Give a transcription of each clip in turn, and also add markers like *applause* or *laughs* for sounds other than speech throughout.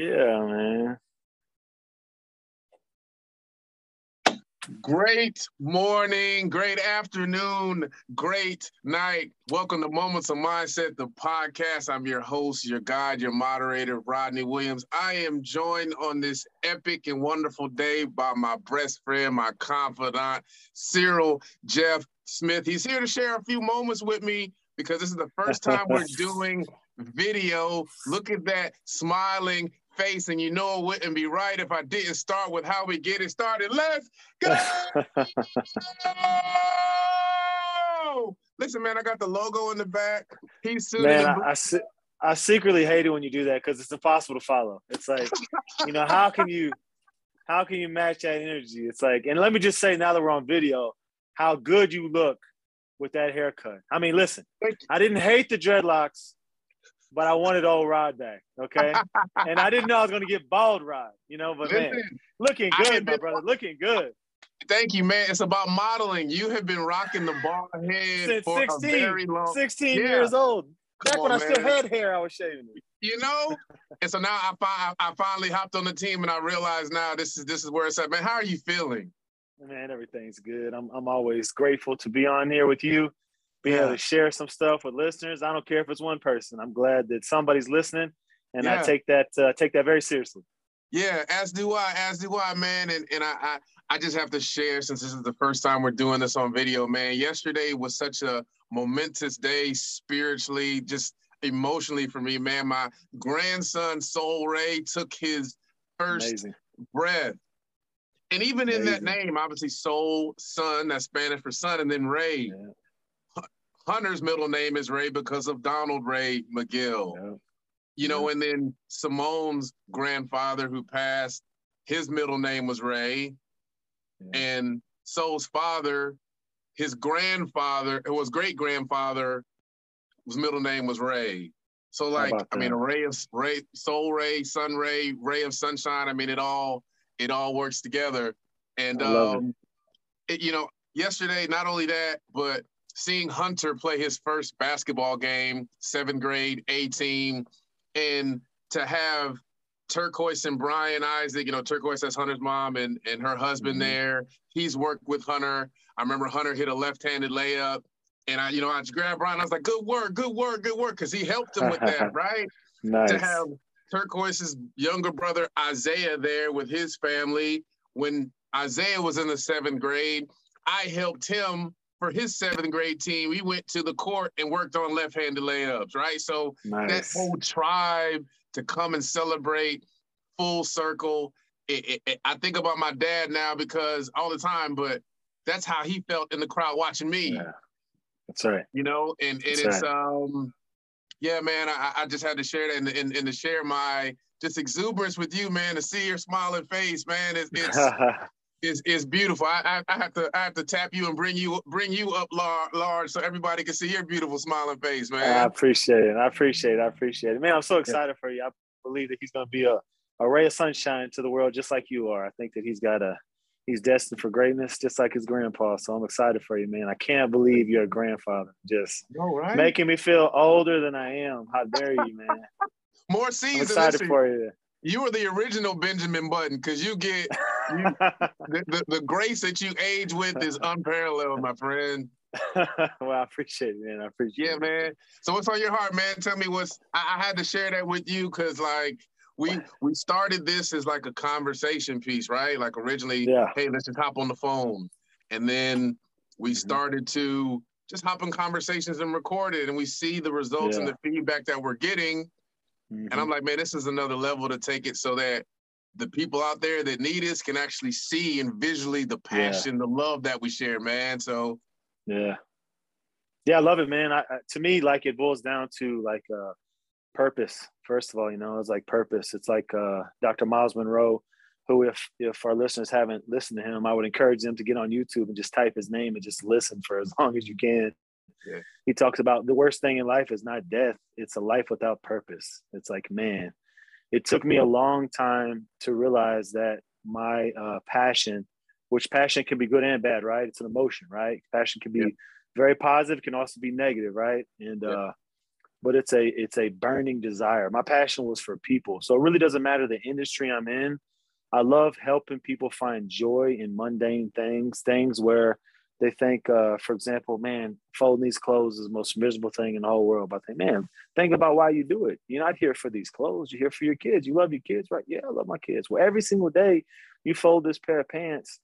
Yeah, man. Great morning, great afternoon, great night. Welcome to Moments of Mindset, the podcast. I'm your host, your guide, your moderator, Rodney Williams. I am joined on this epic and wonderful day by my best friend, my confidant, Cyril Jeff Smith. He's here to share a few moments with me because this is the first time we're *laughs* doing video. Look at that smiling, face, and you know it wouldn't be right if I didn't start with how we get it started. Let's go! *laughs* Listen, man, I got the logo in the back. He's man. I, I, I secretly hate it when you do that because it's impossible to follow. It's like, you know, how can you, how can you match that energy? It's like, and let me just say, now that we're on video, how good you look with that haircut. I mean, listen, I didn't hate the dreadlocks but I wanted old Rod back. Okay. *laughs* and I didn't know I was going to get bald Rod, you know, but Listen, man, looking good, my brother, looking good. Thank you, man. It's about modeling. You have been rocking the bald head Since for 16, a very long 16 yeah. years old. Back Come when on, I still man. had hair, I was shaving it. You know? *laughs* and so now I, fi- I finally hopped on the team and I realize now this is this is where it's at. Man, how are you feeling? Man, everything's good. I'm I'm always grateful to be on here with you being yeah. able to share some stuff with listeners. I don't care if it's one person. I'm glad that somebody's listening, and yeah. I take that uh, take that very seriously. Yeah, as do I, as do I, man. And and I, I I just have to share since this is the first time we're doing this on video, man. Yesterday was such a momentous day spiritually, just emotionally for me, man. My grandson Soul Ray took his first Amazing. breath. And even Amazing. in that name, obviously Soul, Son, that's Spanish for son, and then Ray. Yeah Hunter's middle name is Ray because of Donald Ray McGill. Yeah. You know, yeah. and then Simone's grandfather who passed, his middle name was Ray. Yeah. And Soul's father, his grandfather, it was great grandfather, his middle name was Ray. So like, I mean, a ray of ray, soul ray, sun ray, ray of sunshine. I mean, it all it all works together. And um, it. It, you know, yesterday, not only that, but seeing Hunter play his first basketball game, seventh grade, A team, and to have Turquoise and Brian Isaac, you know, Turquoise as Hunter's mom and, and her husband mm-hmm. there. He's worked with Hunter. I remember Hunter hit a left-handed layup. And I, you know, I just grabbed Brian. I was like, good work, good work, good work. Cause he helped him with that, *laughs* right? nice. To have Turquoise's younger brother Isaiah there with his family. When Isaiah was in the seventh grade, I helped him for his seventh grade team, we went to the court and worked on left-handed layups, right? So nice. that whole tribe to come and celebrate full circle. It, it, it, I think about my dad now because all the time, but that's how he felt in the crowd watching me. Yeah. That's right. You know, and, and it's right. um yeah, man, I, I just had to share that and, and, and to share my just exuberance with you, man, to see your smiling face, man. It's, it's *laughs* is is beautiful. I, I, I have to I have to tap you and bring you bring you up large, large so everybody can see your beautiful smiling face, man. I appreciate it. I appreciate it. I appreciate it, man. I'm so excited for you. I believe that he's going to be a, a ray of sunshine to the world, just like you are. I think that he's got a he's destined for greatness, just like his grandpa. So I'm excited for you, man. I can't believe you're a grandfather. Just right. making me feel older than I am. How dare you, man? *laughs* More seasons. I'm excited for you. You were the original Benjamin Button because you get you, the, the, the, grace that you age with is unparalleled, my friend. *laughs* well, I appreciate it, man. I appreciate yeah, it. man. So what's on your heart, man? Tell me what's I, I had to share that with you because like we we started this as like a conversation piece, right? Like originally, yeah. hey, let's just hop on the phone. And then we mm-hmm. started to just hop in conversations and record it. And we see the results yeah. and the feedback that we're getting. Mm-hmm. And I'm like, man, this is another level to take it so that the people out there that need us can actually see and visually the passion, yeah. the love that we share, man. So, yeah, yeah, I love it, man. I, I, to me, like it boils down to like uh, purpose. First of all, you know, it's like purpose. It's like uh, Dr. Myles Munroe, who, if if our listeners haven't listened to him, I would encourage them to get on YouTube and just type his name and just listen for as long as you can. Yeah. He talks about the worst thing in life is not death; it's a life without purpose. It's like, man, it took me a long time to realize that my uh, passion, which passion can be good and bad, right? It's an emotion, right? Passion can be very positive, can also be negative, right? And uh, but it's a it's a burning desire. My passion was for people. So it really doesn't matter the industry I'm in. I love helping people find joy in mundane things, things where they think, uh, for example, man, folding these clothes is the most miserable thing in the whole world. But I think, man, think about why you do it. You're not here for these clothes. You're here for your kids. You love your kids, right? Yeah, I love my kids. Well, every single day you fold this pair of pants,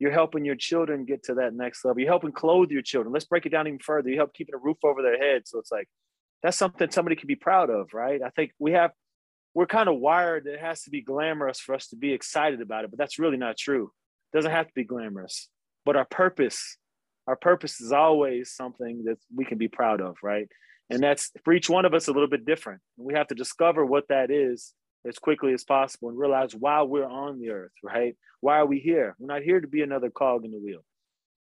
you're helping your children get to that next level. You're helping clothe your children. Let's break it down even further. You help keeping a roof over their head. So it's like that's something somebody can be proud of, right? I think we have we're kind of wired that it has to be glamorous for us to be excited about it, but that's really not true. It doesn't have to be glamorous. But our purpose, our purpose is always something that we can be proud of, right? And that's for each one of us a little bit different. We have to discover what that is as quickly as possible and realize why we're on the earth, right? Why are we here? We're not here to be another cog in the wheel.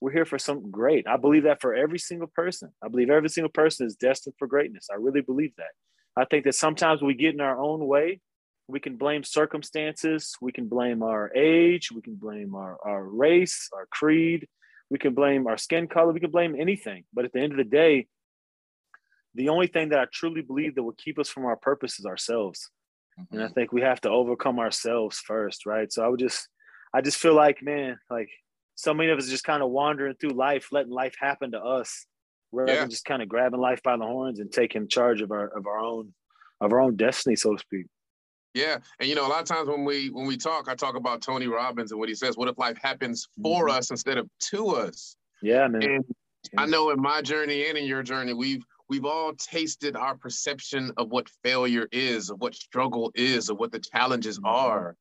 We're here for something great. I believe that for every single person. I believe every single person is destined for greatness. I really believe that. I think that sometimes we get in our own way. We can blame circumstances. We can blame our age. We can blame our, our race, our creed. We can blame our skin color. We can blame anything. But at the end of the day, the only thing that I truly believe that will keep us from our purpose is ourselves. Mm-hmm. And I mm-hmm. think we have to overcome ourselves first, right? So I would just, I just feel like, man, like so many of us just kind of wandering through life, letting life happen to us rather yeah. than just kind of grabbing life by the horns and taking charge of our of our own of our own destiny, so to speak. Yeah, and you know, a lot of times when we when we talk, I talk about Tony Robbins and what he says. What if life happens for mm-hmm. us instead of to us? Yeah, man. And yeah. I know in my journey and in your journey, we've we've all tasted our perception of what failure is, of what struggle is, of what the challenges mm-hmm. are.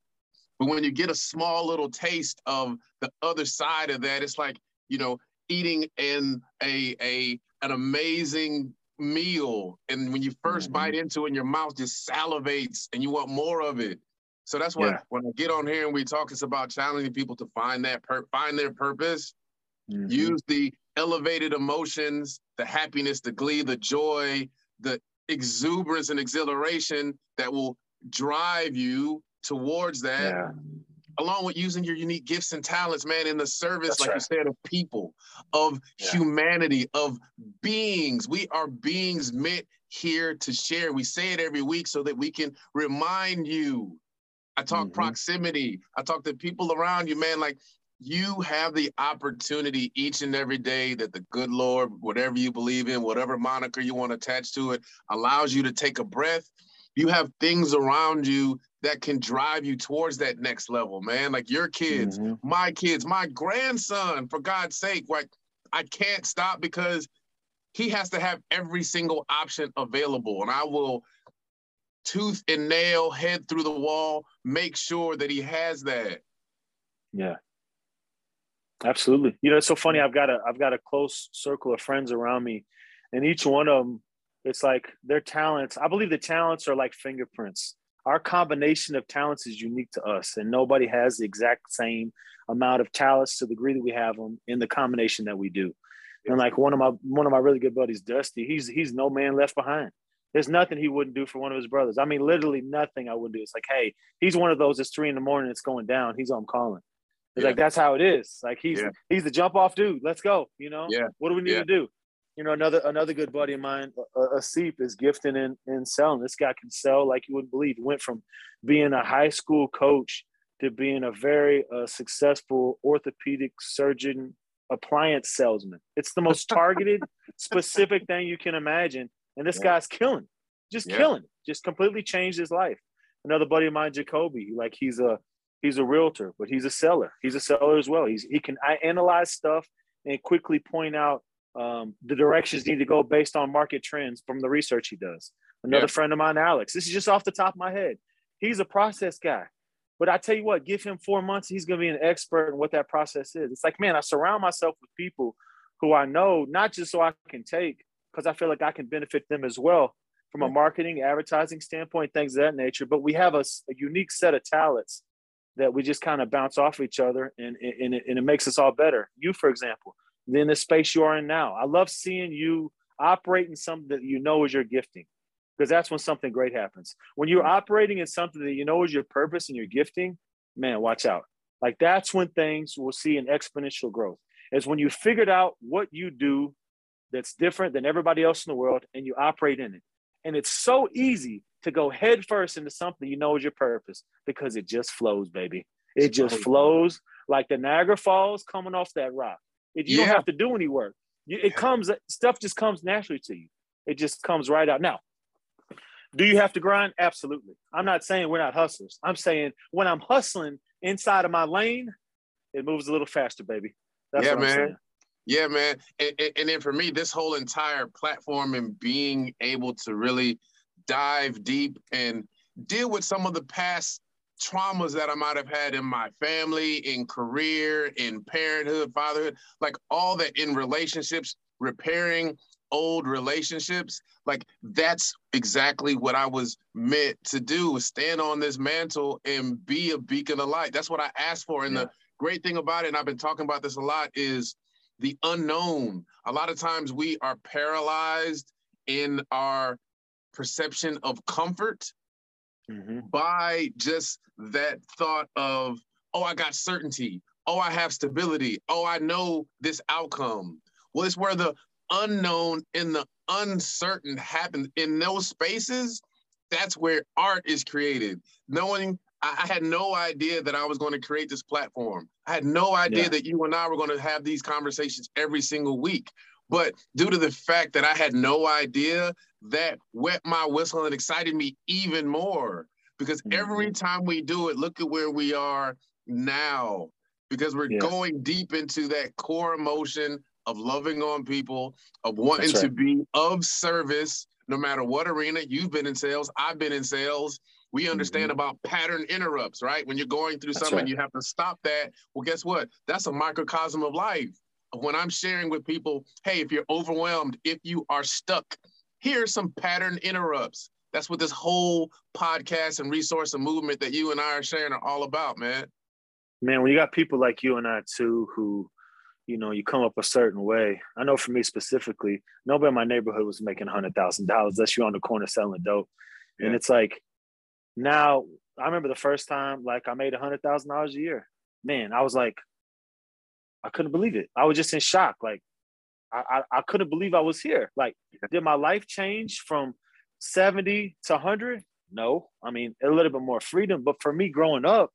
But when you get a small little taste of the other side of that, it's like you know eating in a a an amazing meal and when you 1st mm-hmm. bite into it and your mouth just salivates and you want more of it so that's why yeah. when i get on here and we talk it's about challenging people to find that per- find their purpose mm-hmm. use the elevated emotions the happiness the glee the joy the exuberance and exhilaration that will drive you towards that yeah along with using your unique gifts and talents, man, in the service, That's like right. you said, of people, of yeah. humanity, of beings. We are beings meant here to share. We say it every week so that we can remind you. I talk mm-hmm. proximity. I talk to people around you, man. Like you have the opportunity each and every day that the good Lord, whatever you believe in, whatever moniker you want to attach to it, allows you to take a breath. You have things around you that can drive you towards that next level, man. Like your kids, mm-hmm. my kids, my grandson, for God's sake, like I can't stop because he has to have every single option available. And I will tooth and nail, head through the wall, make sure that he has that. Yeah. Absolutely. You know, it's so funny. I've got a I've got a close circle of friends around me, and each one of them, it's like their talents. I believe the talents are like fingerprints our combination of talents is unique to us, and nobody has the exact same amount of talents to the degree that we have them in the combination that we do. And like one of my one of my really good buddies, Dusty, he's he's no man left behind. There's nothing he wouldn't do for one of his brothers. I mean, literally nothing I wouldn't do. It's like, hey, he's one of those. It's three in the morning. It's going down. He's on calling. It's yeah. like that's how it is. Like he's yeah. he's the jump off dude. Let's go. You know. Yeah. What do we need yeah. to do? You know, another another good buddy of mine, Asif, is gifting in, in selling. This guy can sell like you wouldn't believe. He went from being a high school coach to being a very uh, successful orthopedic surgeon appliance salesman. It's the most targeted, *laughs* specific thing you can imagine. And this yeah. guy's killing, just yeah. killing, just completely changed his life. Another buddy of mine, Jacoby, like he's a he's a realtor, but he's a seller. He's a seller as well. He's he can analyze stuff and quickly point out um, the directions need to go based on market trends from the research he does. Another yeah. friend of mine, Alex. This is just off the top of my head. He's a process guy. But I tell you what, give him four months, he's going to be an expert in what that process is. It's like, man, I surround myself with people who I know, not just so I can take, because I feel like I can benefit them as well from a marketing, advertising standpoint, things of that nature. But we have a, a unique set of talents that we just kind of bounce off each other and, and, it, and it makes us all better. You, for example, than the space you are in now. I love seeing you operate in something that you know is your gifting because that's when something great happens. When you're operating in something that you know is your purpose and your gifting, man, watch out. Like that's when things will see an exponential growth. Is when you figured out what you do that's different than everybody else in the world and you operate in it. And it's so easy to go headfirst into something you know is your purpose because it just flows, baby. It just flows like the Niagara Falls coming off that rock. It, you yeah. don't have to do any work. It yeah. comes, stuff just comes naturally to you. It just comes right out. Now, do you have to grind? Absolutely. I'm not saying we're not hustlers. I'm saying when I'm hustling inside of my lane, it moves a little faster, baby. That's yeah, man. Yeah, man. And, and then for me, this whole entire platform and being able to really dive deep and deal with some of the past traumas that I might have had in my family, in career, in parenthood, fatherhood, like all that in relationships, repairing old relationships. Like that's exactly what I was meant to do, stand on this mantle and be a beacon of light. That's what I asked for. And yeah. the great thing about it, and I've been talking about this a lot, is the unknown. A lot of times we are paralyzed in our perception of comfort mm-hmm. by just that thought of, oh, I got certainty. Oh, I have stability. Oh, I know this outcome. Well, it's where the unknown and the uncertain happens in those spaces. That's where art is created. Knowing I, had no idea that I was going to create this platform. I had no idea yeah. that you and I were going to have these conversations every single week. But due to the fact that I had no idea, that wet my whistle and excited me even more. Because mm-hmm. every time we do it, look at where we are now. Because we're yeah. going deep into that core emotion of loving on people, of wanting right. to be of service, no matter what arena. You've been in sales, I've been in sales. We understand mm-hmm. about pattern interrupts, right? When you're going through That's something, right. you have to stop that. Well, guess what? That's a microcosm of life when I'm sharing with people, hey, if you're overwhelmed, if you are stuck, here's some pattern interrupts. That's what this whole podcast and resource and movement that you and I are sharing are all about, man. Man, when you got people like you and I too, who, you know, you come up a certain way. I know for me specifically, nobody in my neighborhood was making hundred thousand dollars unless you're on the corner selling dope. Yeah. And it's like now I remember the first time like I made a hundred thousand dollars a year. Man, I was like, I couldn't believe it. I was just in shock. Like, I, I, I couldn't believe I was here. Like, did my life change from 70 to 100? No. I mean, a little bit more freedom. But for me growing up,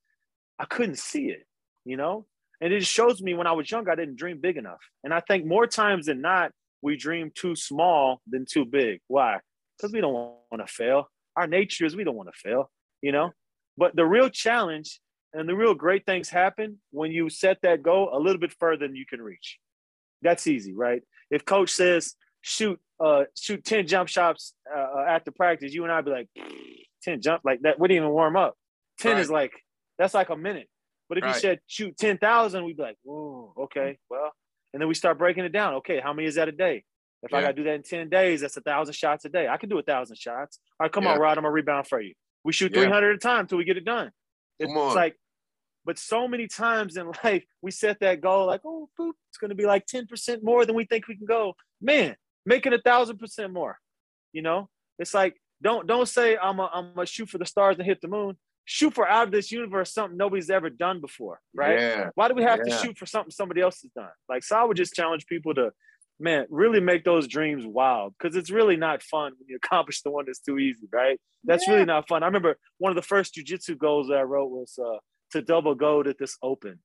I couldn't see it, you know? And it shows me when I was young, I didn't dream big enough. And I think more times than not, we dream too small than too big. Why? Because we don't want to fail. Our nature is we don't want to fail, you know? But the real challenge and the real great things happen when you set that goal a little bit further than you can reach. That's easy, right? If coach says shoot uh shoot 10 jump shots uh, uh after practice, you and I'd be like 10 jump like that wouldn't even warm up. 10 right. is like that's like a minute. But if right. you said shoot 10,000, we'd be like, "Oh, okay. Well, and then we start breaking it down. Okay, how many is that a day? If yeah. I gotta do that in 10 days, that's a thousand shots a day. I can do a thousand shots. All right, come yeah. on, Rod, I'm gonna rebound for you. We shoot 300 yeah. at a time until we get it done. It's like but so many times in *laughs* life, we set that goal like, oh, boop, it's going to be like 10% more than we think we can go. Man, make it a thousand percent more. You know, it's like, don't don't say I'm a, I'm a shoot for the stars and hit the moon. Shoot for out of this universe something nobody's ever done before, right? Yeah. Why do we have yeah. to shoot for something somebody else has done? Like, so I would just challenge people to, man, really make those dreams wild because it's really not fun when you *laughs* accomplish the one that's too easy, right? That's yeah. really not fun. I remember one of the first jujitsu goals that I wrote was uh, to double gold at this open.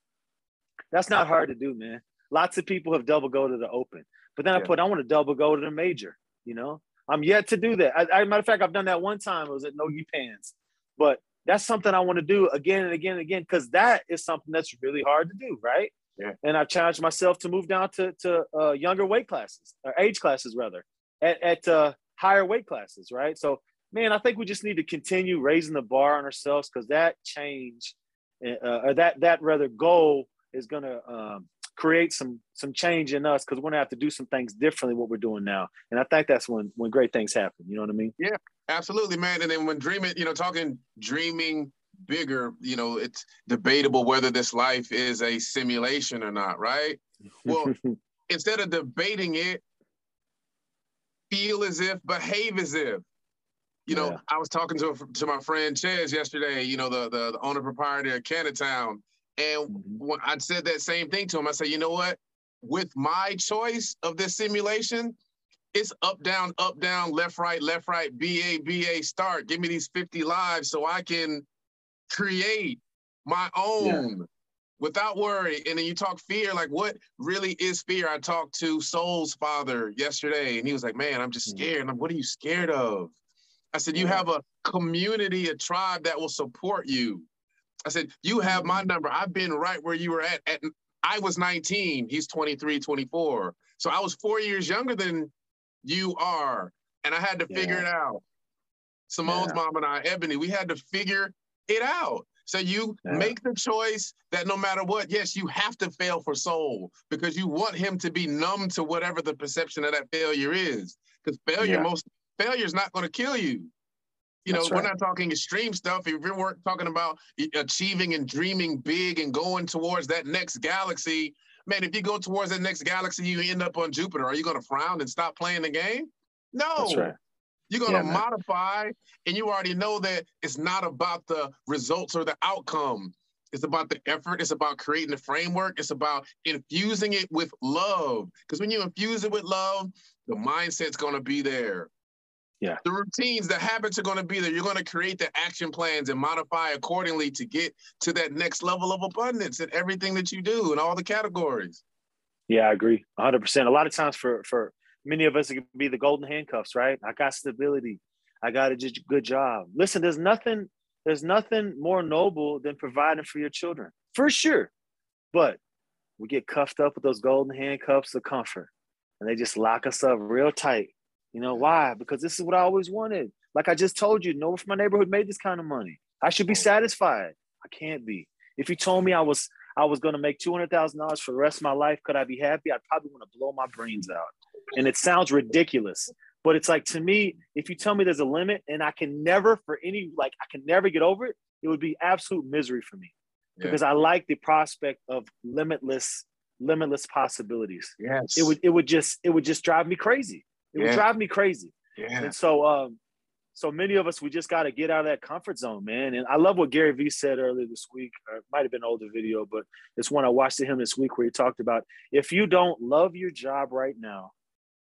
That's not hard to do, man. Lots of people have double go to the open. But then yeah. I put, I want to double go to the major, you know? I'm yet to do that. I, I, matter of fact, I've done that one time. It was at Nogi Pans. But that's something I want to do again and again and again because that is something that's really hard to do, right? Yeah. And I've challenged myself to move down to, to uh, younger weight classes, or age classes rather, at, at uh, higher weight classes, right? So, man, I think we just need to continue raising the bar on ourselves because that change – uh, or that that rather goal is going to um, create some some change in us because we're gonna have to do some things differently what we're doing now. And i think that's when when great things happen. You know what i mean? Yeah absolutely man. And then when dreaming you know talking dreaming bigger you know it's debatable whether this life is a simulation or not right? Well *laughs* instead of debating it feel as if behave as if you know, yeah. I was talking to to my friend Chaz yesterday. You know, the the, the owner proprietor of Canada and mm-hmm. when I said that same thing to him. I said, you know what? With my choice of this simulation, it's up, down, up, down, left, right, left, right, BA, BA, start. Give me these 50 lives so I can create my own. Yeah without worry. And then you talk fear, like what really is fear? I talked to Soul's father yesterday, and he was like, Man, I'm just mm. scared. And I'm, what are you scared of? I said, You have a community, a tribe that will support you. I said, You have my mm. number. I've been right where you were at. at I was 19, he's 23, 24. So I was four years younger than you are. And I had to figure it out. Simone's yeah. mom and I, Ebony, we had to figure it out. So you yeah. make the choice that no matter what, yes, you have to fail for soul because you want him to be numb to whatever the perception of that failure is. Because failure, yeah. most failure is not going to kill you. You know, right. we're not talking extreme stuff. If we're talking about achieving and dreaming big and going towards that next galaxy, man, if you go towards that next galaxy, you end up on Jupiter. Are you going to frown and stop playing the game? No. Right. You're going to yeah, modify, and you already know that it's not about the results or the outcome. It's about the effort. It's about creating the framework. It's about infusing it with love. Because when you infuse it with love, the mindset's going to be there. Yeah. The routines, the habits are going to be there. You're going to create the action plans and modify accordingly to get to that next level of abundance in everything that you do in all the categories. Yeah, I agree 100%. A lot of times for for many of us it can be the golden handcuffs, right? I got stability. I got a good job. Listen, there's nothing, there's nothing more noble than providing for your children, for sure. But we get cuffed up with those golden handcuffs of comfort, and they just lock us up real tight. You know why? Because this is what I always wanted. Like I just told you, no one from my neighborhood made this kind of money. I should be oh. satisfied. I can't be. If you told me I was I was going to make two hundred thousand dollars for the rest of my life, could I be happy? I'd probably want to blow my brains out and it sounds ridiculous but it's like to me if you tell me there's a limit and i can never for any like i can never get over it it would be absolute misery for me yeah. because i like the prospect of limitless limitless possibilities yes it would it would just it would just drive me crazy it yeah. would drive me crazy yeah. and so um so many of us we just got to get out of that comfort zone man and i love what gary vee said earlier this week Or it might have been an older video but it's one i watched to him this week where he talked about if you don't love your job right now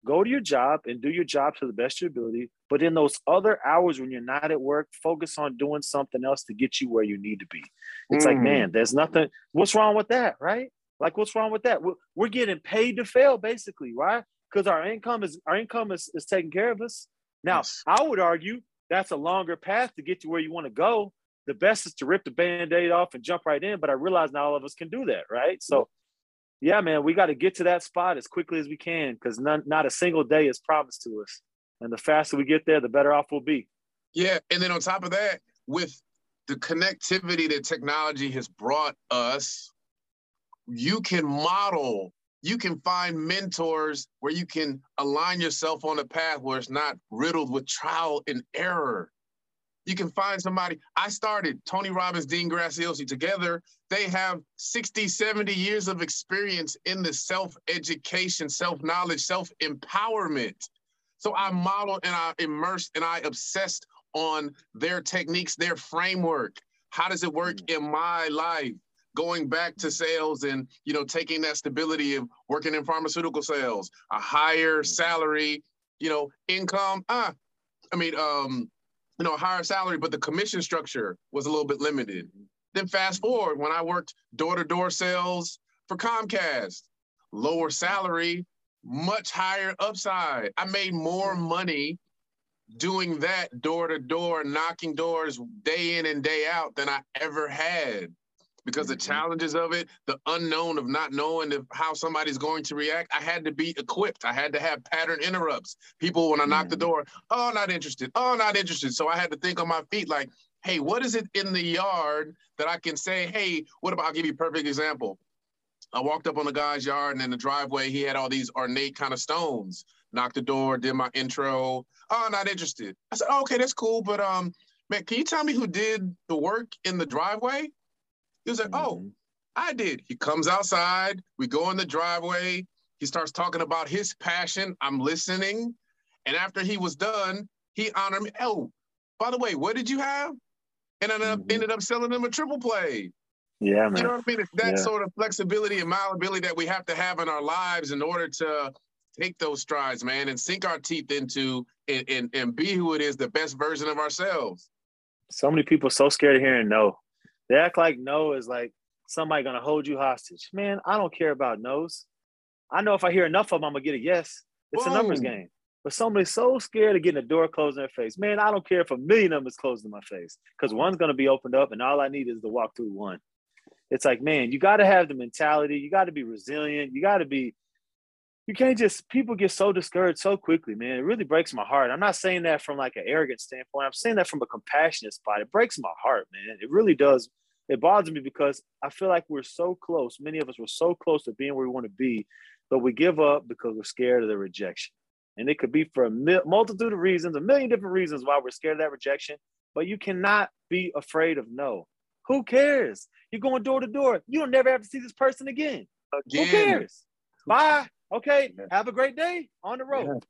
go to your job and do your job to the best of your ability. But in those other hours when you're not at work, focus on doing something else to get you where you need to be. It's mm. like, man, there's nothing. What's wrong with that, right? Like, what's wrong with that? We're, we're getting paid to fail, basically, right? Because our income is our income is, is taking care of us. Now, yes. I would argue that's a longer path to get to where you want to go. The best is to rip the band-aid off and jump right in. But I realize not all of us can do that, right? So yeah, man, we got to get to that spot as quickly as we can because not, not a single day is promised to us. And the faster we get there, the better off we'll be. Yeah. And then on top of that, with the connectivity that technology has brought us, you can model, you can find mentors where you can align yourself on a path where it's not riddled with trial and error. You can find somebody. I started Tony Robbins, Dean Graziosi together. They have 60, 70 years of experience in the self education, self knowledge, self empowerment. So I modeled and I immersed and I obsessed on their techniques, their framework. How does it work mm. in my life? Going back to sales and you know taking that stability of working in pharmaceutical sales, a higher mm. salary, you know, income. Ah, I mean, um, you know, a higher salary, but the commission structure was a little bit limited. Then fast forward when I worked door-to-door sales for Comcast, lower salary, much higher upside. I made more money doing that door to door, knocking doors day in and day out than I ever had because the mm-hmm. challenges of it, the unknown of not knowing if, how somebody's going to react, I had to be equipped. I had to have pattern interrupts. People, when I knock the mm-hmm. door, oh, not interested. Oh, not interested. So I had to think on my feet, like, hey, what is it in the yard that I can say, hey, what about, I'll give you a perfect example. I walked up on the guy's yard and in the driveway, he had all these ornate kind of stones. Knocked the door, did my intro. Oh, not interested. I said, oh, okay, that's cool. But um, man, can you tell me who did the work in the driveway? He was like, oh, mm-hmm. I did. He comes outside. We go in the driveway. He starts talking about his passion. I'm listening. And after he was done, he honored me. Oh, by the way, what did you have? And I ended up, mm-hmm. ended up selling him a triple play. Yeah, man. You know what I mean? It's that yeah. sort of flexibility and malleability that we have to have in our lives in order to take those strides, man, and sink our teeth into and, and, and be who it is, the best version of ourselves. So many people so scared of hearing no. They act like no is like somebody gonna hold you hostage. Man, I don't care about no's. I know if I hear enough of them, I'm gonna get a yes. It's Boom. a numbers game. But somebody's so scared of getting a door closed in their face. Man, I don't care if a million of them is closed in my face because one's gonna be opened up, and all I need is to walk through one. It's like, man, you got to have the mentality. You got to be resilient. You got to be you can't just people get so discouraged so quickly, man. It really breaks my heart. I'm not saying that from like an arrogant standpoint. I'm saying that from a compassionate spot. It breaks my heart, man. It really does. It bothers me because I feel like we're so close. Many of us were so close to being where we want to be, but we give up because we're scared of the rejection. And it could be for a multitude of reasons, a million different reasons why we're scared of that rejection. But you cannot be afraid of no. Who cares? You're going door to door. You'll never have to see this person again. again. Who cares? Bye. Okay, have a great day on the road. Yeah.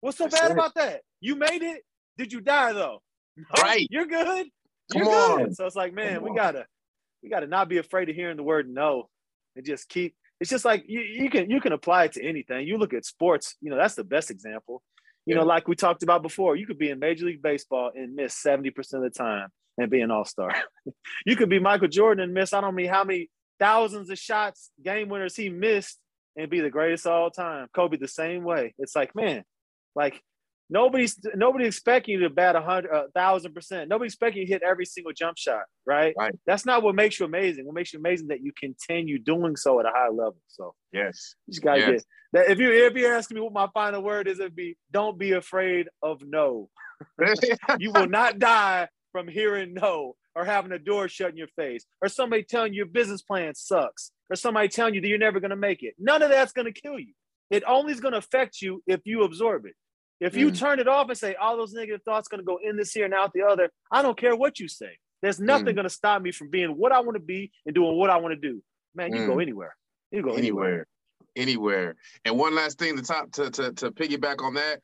What's so That's bad it. about that? You made it. Did you die though? *laughs* No, right. You're good. You're Come good. So it's like, man, Come we gotta we gotta not be afraid of hearing the word no and just keep it's just like you, you can you can apply it to anything. You look at sports, you know, that's the best example. You yeah. know, like we talked about before, you could be in Major League Baseball and miss 70% of the time and be an all-star. *laughs* you could be Michael Jordan and miss I don't mean how many thousands of shots, game winners he missed and be the greatest all time. Kobe the same way. It's like, man, like nobody's nobody expecting you to bat a hundred, a thousand percent. Nobody expecting you to hit every single jump shot, right? Right. That's not what makes you amazing. What makes you amazing that you continue doing so at a high level. So yes, you just gotta yes. get that. If you if you're asking me what my final word is, it'd be don't be afraid of no. *laughs* you will not die from hearing no or having a door shut in your face or somebody telling you your business plan sucks or somebody telling you that you're never going to make it. None of that's going to kill you. It only is going to affect you if you absorb it. If you mm. turn it off and say all those negative thoughts going to go in this here and out the other, I don't care what you say. There's nothing mm. going to stop me from being what I want to be and doing what I want to do. Man, you mm. go anywhere. You go anywhere. anywhere. Anywhere. And one last thing to top to, to to piggyback on that,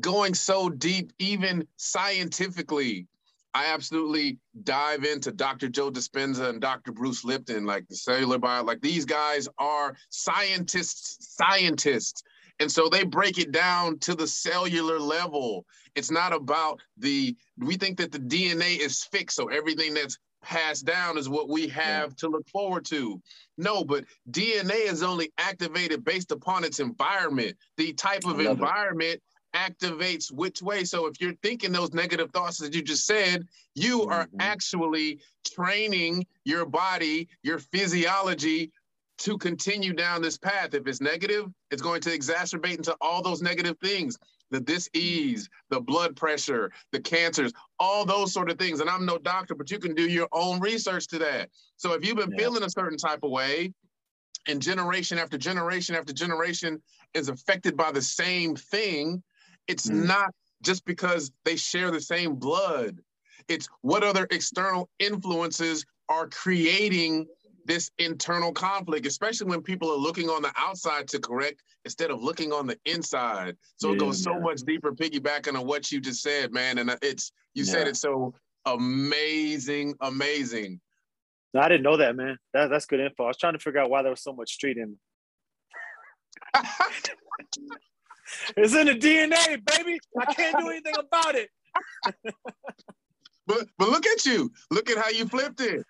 going so deep, even scientifically, I absolutely dive into Dr. Joe Dispenza and Dr. Bruce Lipton, like the cellular bio, like these guys are scientists, scientists. And so they break it down to the cellular level. It's not about the, we think that the DNA is fixed. So everything that's passed down is what we have yeah. to look forward to. No, but DNA is only activated based upon its environment, the type of environment activates which way. So if you're thinking those negative thoughts that you just said, you mm-hmm. are actually training your body, your physiology to continue down this path. If it's negative, it's going to exacerbate into all those negative things the disease, the blood pressure, the cancers, all those sort of things. And I'm no doctor, but you can do your own research to that. So if you've been yeah. feeling a certain type of way, and generation after generation after generation is affected by the same thing, it's mm. not just because they share the same blood. It's what other external influences are creating this internal conflict, especially when people are looking on the outside to correct instead of looking on the inside. So yeah, it goes so much deeper, piggybacking on what you just said, man. And it's you yeah. said it so amazing, amazing. No, I didn't know that, man. That, that's good info. I was trying to figure out why there was so much street in. *laughs* It's in the DNA, baby. I can't do anything about it. but but look at you. Look at how you flipped it.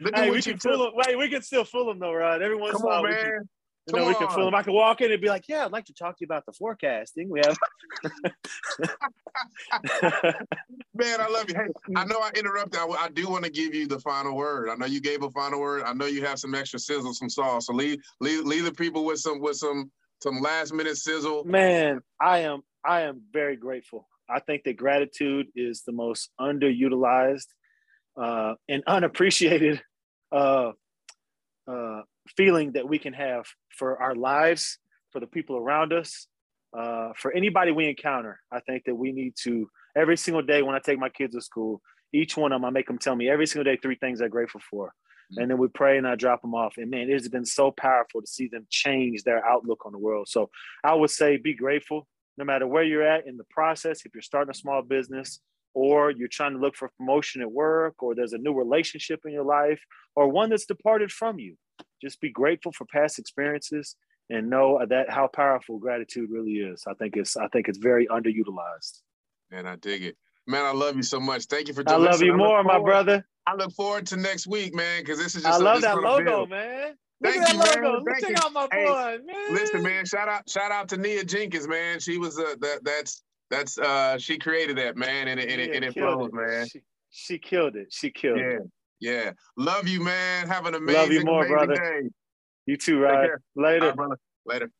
Look hey, we can fool them. Wait, we can still fool them though, right? Every once in a while, man. Can, you know, we can fool them. I can walk in and be like, "Yeah, I'd like to talk to you about the forecasting." We have. *laughs* man, I love you. Hey, I know I interrupted. I, I do want to give you the final word. I know you gave a final word. I know you have some extra sizzle, some sauce. So leave leave leave the people with some with some some last minute sizzle? Man, I am I am very grateful. I think that gratitude is the most underutilized uh, and unappreciated uh, uh, feeling that we can have for our lives, for the people around us, uh, for anybody we encounter. I think that we need to every single day when I take my kids to school, each one of them, I make them tell me every single day three things they're grateful for. Mm-hmm. and then we pray and I drop them off. And man, it's been so powerful to see them change their outlook on the world. So I would say be grateful no matter where you're at in the process. If you're starting a small business or you're trying to look for promotion at work or there's a new relationship in your life or one that's departed from you, just be grateful for past experiences and know that how powerful gratitude really is. I think it's I think it's very underutilized. And I dig it. Man, I love you so much. Thank you for. I love you more, my brother. I look forward to next week, man, because this is just. I love that logo, man. Look Thank you, man. Logo. Thank Check you. out my hey, man. Listen, man. Shout out, shout out to Nia Jenkins, man. She was uh, that. That's that's uh, she created that, man, and it, and it, and it flows, it. man. She, she, killed it. She killed yeah. it. Yeah. Love you, man. Have an amazing, love you more, amazing brother. day. You too, right? Later. brother. Later.